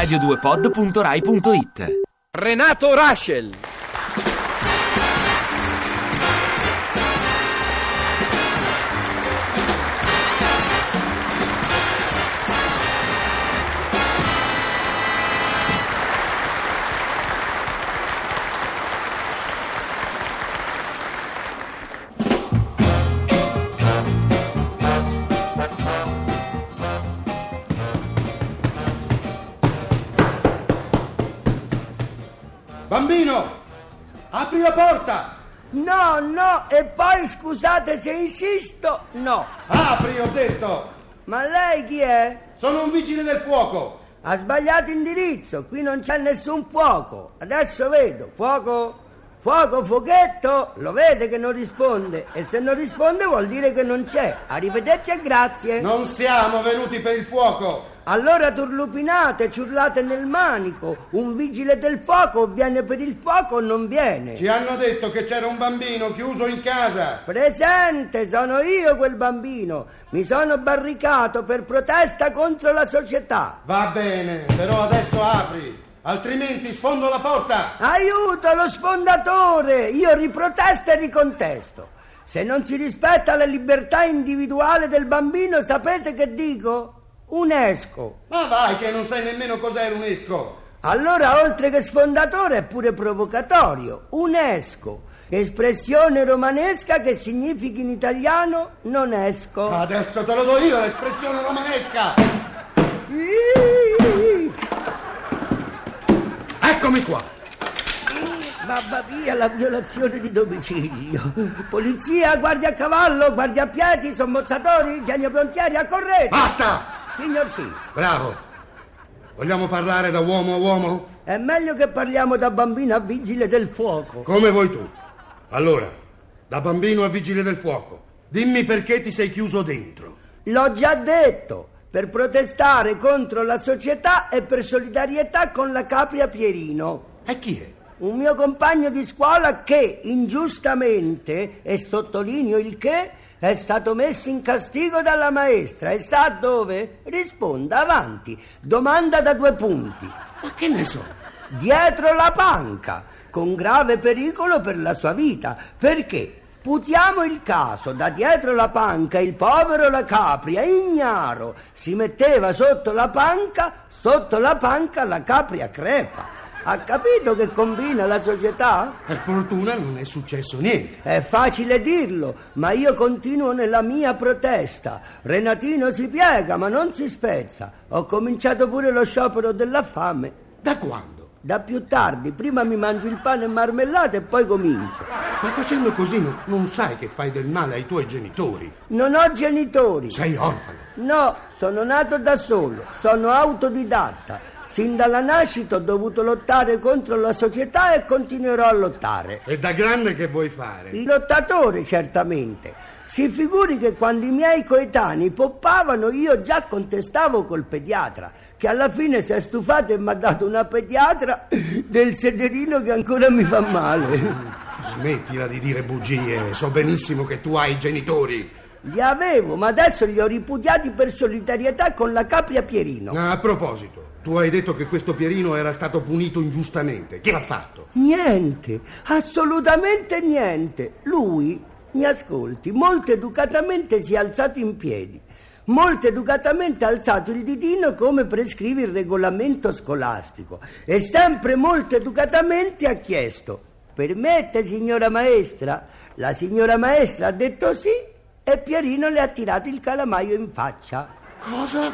radio2pod.rai.it Renato Raschel. Bambino, apri la porta! No, no, e poi scusate se insisto, no. Apri, ho detto! Ma lei chi è? Sono un vigile del fuoco! Ha sbagliato indirizzo, qui non c'è nessun fuoco. Adesso vedo, fuoco, fuoco, fuochetto, lo vede che non risponde e se non risponde vuol dire che non c'è. Arrivederci e grazie. Non siamo venuti per il fuoco! Allora turlupinate, ciurlate nel manico. Un vigile del fuoco viene per il fuoco o non viene? Ci hanno detto che c'era un bambino chiuso in casa! Presente, sono io quel bambino. Mi sono barricato per protesta contro la società. Va bene, però adesso apri, altrimenti sfondo la porta! Aiuto lo sfondatore! Io riprotesto e ricontesto. Se non si rispetta la libertà individuale del bambino, sapete che dico? Unesco. Ma vai che non sai nemmeno cos'è l'UNESCO! Allora, oltre che sfondatore, è pure provocatorio. Unesco. Espressione romanesca che significa in italiano non esco. Adesso te lo do io l'espressione romanesca! Ih, Eccomi qua! Mamma mia, la violazione di domicilio. Polizia, guardia a cavallo, guardia a piedi, sommozzatori, genio prontieri, accorrete. Basta! Signor sì, Bravo! Vogliamo parlare da uomo a uomo? è meglio che parliamo da bambino a vigile del fuoco. Come vuoi tu. Allora, da bambino a vigile del fuoco, dimmi perché ti sei chiuso dentro. L'ho già detto, per protestare contro la società e per solidarietà con la Capria Pierino. E chi è? Un mio compagno di scuola che ingiustamente, e sottolineo il che, è stato messo in castigo dalla maestra e sa dove? Risponda avanti. Domanda da due punti. Ma che ne so? Dietro la panca, con grave pericolo per la sua vita. Perché? Putiamo il caso, da dietro la panca il povero la capria, ignaro, si metteva sotto la panca, sotto la panca la capria crepa. Ha capito che combina la società? Per fortuna non è successo niente. È facile dirlo, ma io continuo nella mia protesta. Renatino si piega, ma non si spezza. Ho cominciato pure lo sciopero della fame. Da quando? Da più tardi, prima mi mangio il pane e marmellata e poi comincio. Ma facendo così no- non sai che fai del male ai tuoi genitori. Non ho genitori. Sei orfano. No, sono nato da solo, sono autodidatta. Sin dalla nascita ho dovuto lottare contro la società e continuerò a lottare. E da grande che vuoi fare? Il lottatore, certamente. Si figuri che quando i miei coetanei poppavano io già contestavo col pediatra, che alla fine si è stufato e mi ha dato una pediatra del sederino che ancora mi fa male. Smettila di dire bugie, so benissimo che tu hai genitori. Li avevo, ma adesso li ho ripudiati per solidarietà con la Capria Pierino. A proposito, tu hai detto che questo Pierino era stato punito ingiustamente. Chi l'ha fatto? Niente, assolutamente niente. Lui, mi ascolti, molto educatamente si è alzato in piedi. Molto educatamente ha alzato il ditino come prescrive il regolamento scolastico e sempre molto educatamente ha chiesto Permette, signora maestra? La signora maestra ha detto sì e Pierino le ha tirato il calamaio in faccia. Cosa?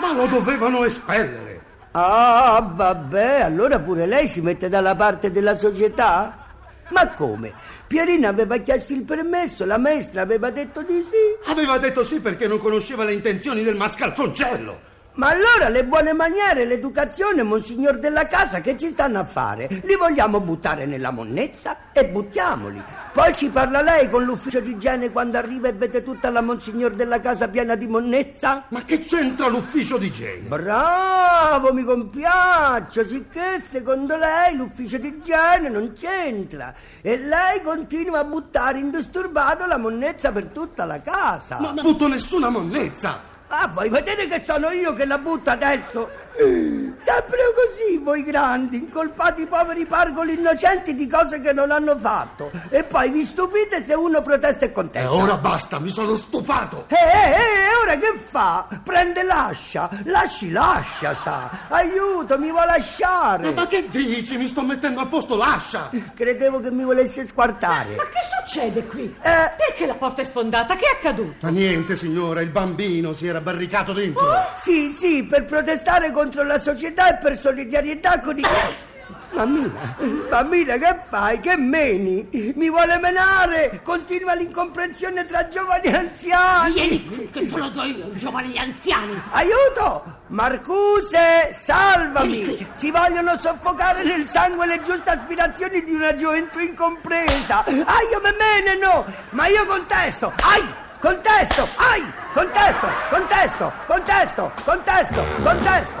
Ma lo dovevano espellere. Ah, vabbè, allora pure lei si mette dalla parte della società? Ma come? Pierino aveva chiesto il permesso, la maestra aveva detto di sì. Aveva detto sì perché non conosceva le intenzioni del mascalzoncello. Ma allora le buone maniere, l'educazione, monsignor della casa, che ci stanno a fare? Li vogliamo buttare nella monnezza? E buttiamoli. Poi ci parla lei con l'ufficio di igiene quando arriva e vede tutta la monsignor della casa piena di monnezza? Ma che c'entra l'ufficio di igiene? Bravo, mi compiaccio, sicché secondo lei l'ufficio di igiene non c'entra e lei continua a buttare indisturbato la monnezza per tutta la casa. Non butto nessuna monnezza. Ah, vuoi vedere che sono io che la butto adesso? Sempre così, voi grandi, incolpate i poveri pargoli innocenti di cose che non hanno fatto. E poi vi stupite se uno protesta e contesta. E ora basta, mi sono stufato. Eh, eh, eh, ora che fa? Prende l'ascia, lasci l'ascia, sa. Aiuto, mi vuole lasciare. Eh, ma che dici? Mi sto mettendo a posto l'ascia. Credevo che mi volesse squartare. Ma che succede qui? Eh. Perché la porta è sfondata? Che è accaduto? Ma niente, signora, il bambino si era barricato dentro. Sì, sì, per protestare contro la società e per solidarietà con i... Mammina, mammina, che fai? Che meni? Mi vuole menare? Continua l'incomprensione tra giovani e anziani. Vieni qui, che te lo do io, giovani gli anziani. Aiuto! Marcuse, salvami! Si vogliono soffocare nel sangue le giuste aspirazioni di una gioventù incompresa. Ah, io me meneno! Ma io contesto! Ai! Contesto! Ai! Contesto! Contesto! Contesto! Contesto! Contesto!